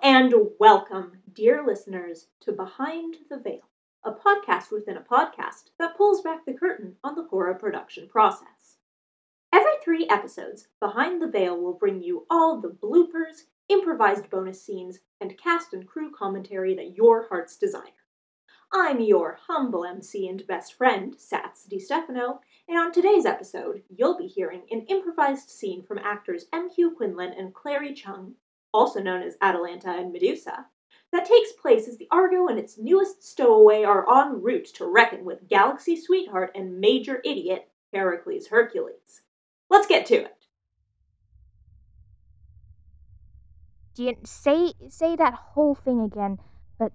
And welcome, dear listeners, to Behind the Veil, a podcast within a podcast that pulls back the curtain on the horror production process. Every three episodes, Behind the Veil will bring you all the bloopers, improvised bonus scenes, and cast and crew commentary that your hearts desire. I'm your humble MC and best friend, Sats Di Stefano, and on today's episode, you'll be hearing an improvised scene from actors M.Q. Quinlan and Clary Cheung, also known as Atalanta and Medusa, that takes place as the Argo and its newest stowaway are en route to reckon with Galaxy Sweetheart and Major Idiot Heracles Hercules. Let's get to it. Jan, say say that whole thing again, but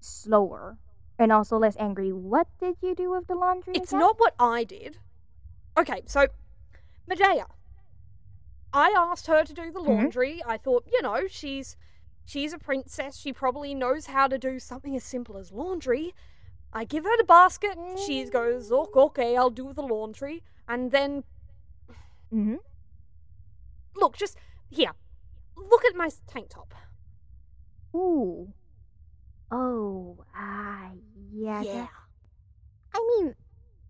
slower and also less angry. What did you do with the laundry? It's again? not what I did. Okay, so Medea. I asked her to do the Mhm. laundry. I thought, you know, she's she's a princess. She probably knows how to do something as simple as laundry. I give her the basket. She goes, "Ok, okay, I'll do the laundry." And then Mhm. look, just here. Look at my tank top. Ooh. Oh, ah, yeah. yeah. that- I mean,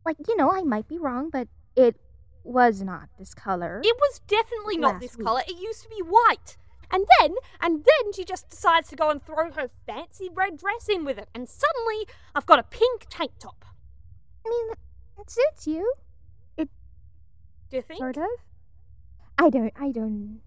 like you know, I might be wrong, but it was not this color. It was definitely not Last this week. color. It used to be white. And then, and then she just decides to go and throw her fancy red dress in with it. And suddenly, I've got a pink tank top. I mean, it suits you, It. Do you think? sort of. I don't. I don't.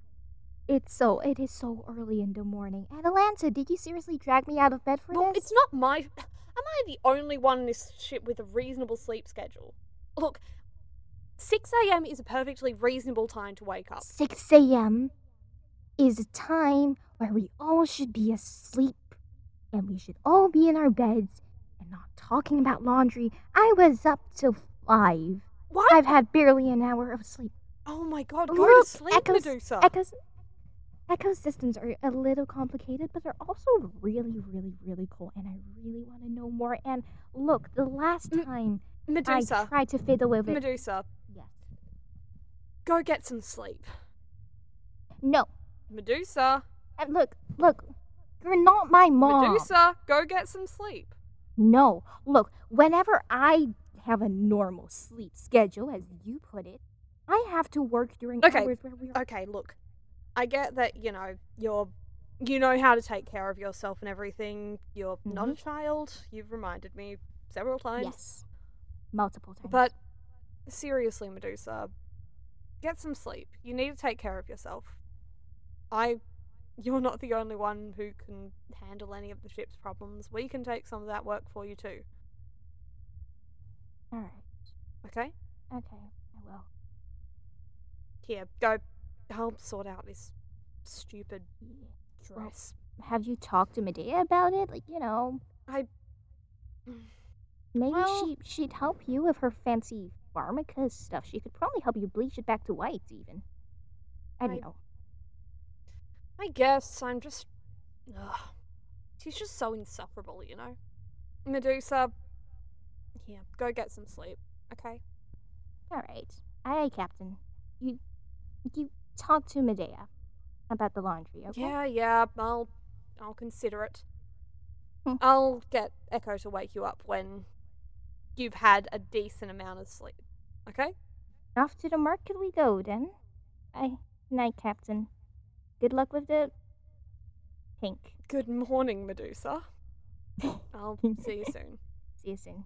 It's so. It is so early in the morning. Atalanta, did you seriously drag me out of bed for Well, this? it's not my. Am I the only one in this ship with a reasonable sleep schedule? Look, 6 a.m. is a perfectly reasonable time to wake up. 6 a.m. is a time where we all should be asleep and we should all be in our beds and not talking about laundry. I was up till 5. What? I've had barely an hour of sleep. oh my god, go Look, to sleep, Echoes- Medusa. Echos, ecosystems are a little complicated, but they're also really, really, really cool. And I really want to know more. And look, the last time I Medusa. tried to fiddle with it. Medusa. Go get some sleep. No. Medusa. And look, look. You're not my mom. Medusa, go get some sleep. No. Look, whenever I have a normal sleep schedule, as you put it, I have to work during Okay, hours where we're. Okay, look. I get that, you know, you're you know how to take care of yourself and everything. You're not mm-hmm. a child. You've reminded me several times. yes. Multiple times. But seriously, Medusa, get some sleep. You need to take care of yourself. I you're not the only one who can handle any of the ship's problems. We can take some of that work for you too. Alright. Okay? Okay. I will. Here, go I'll sort out this stupid dress. Have you talked to Medea about it? Like, you know, I maybe Well- she she'd help you with her fancy pharmaca stuff. She could probably help you bleach it back to white, even. I don't I- know. I guess I'm just. Ugh. She's just so insufferable, you know? Medusa. Here, go get some sleep, okay? All right. Aye, aye, Captain. You you talk to Medea about the laundry, okay? Yeah, yeah, I'll. I'll consider it. Hmm. I'll get Echo to wake you up when you've had a decent amount of sleep, okay? Off to the market we go then. I night, Captain. Good luck with the pink. Good morning, Medusa. I'll see you soon. See you soon.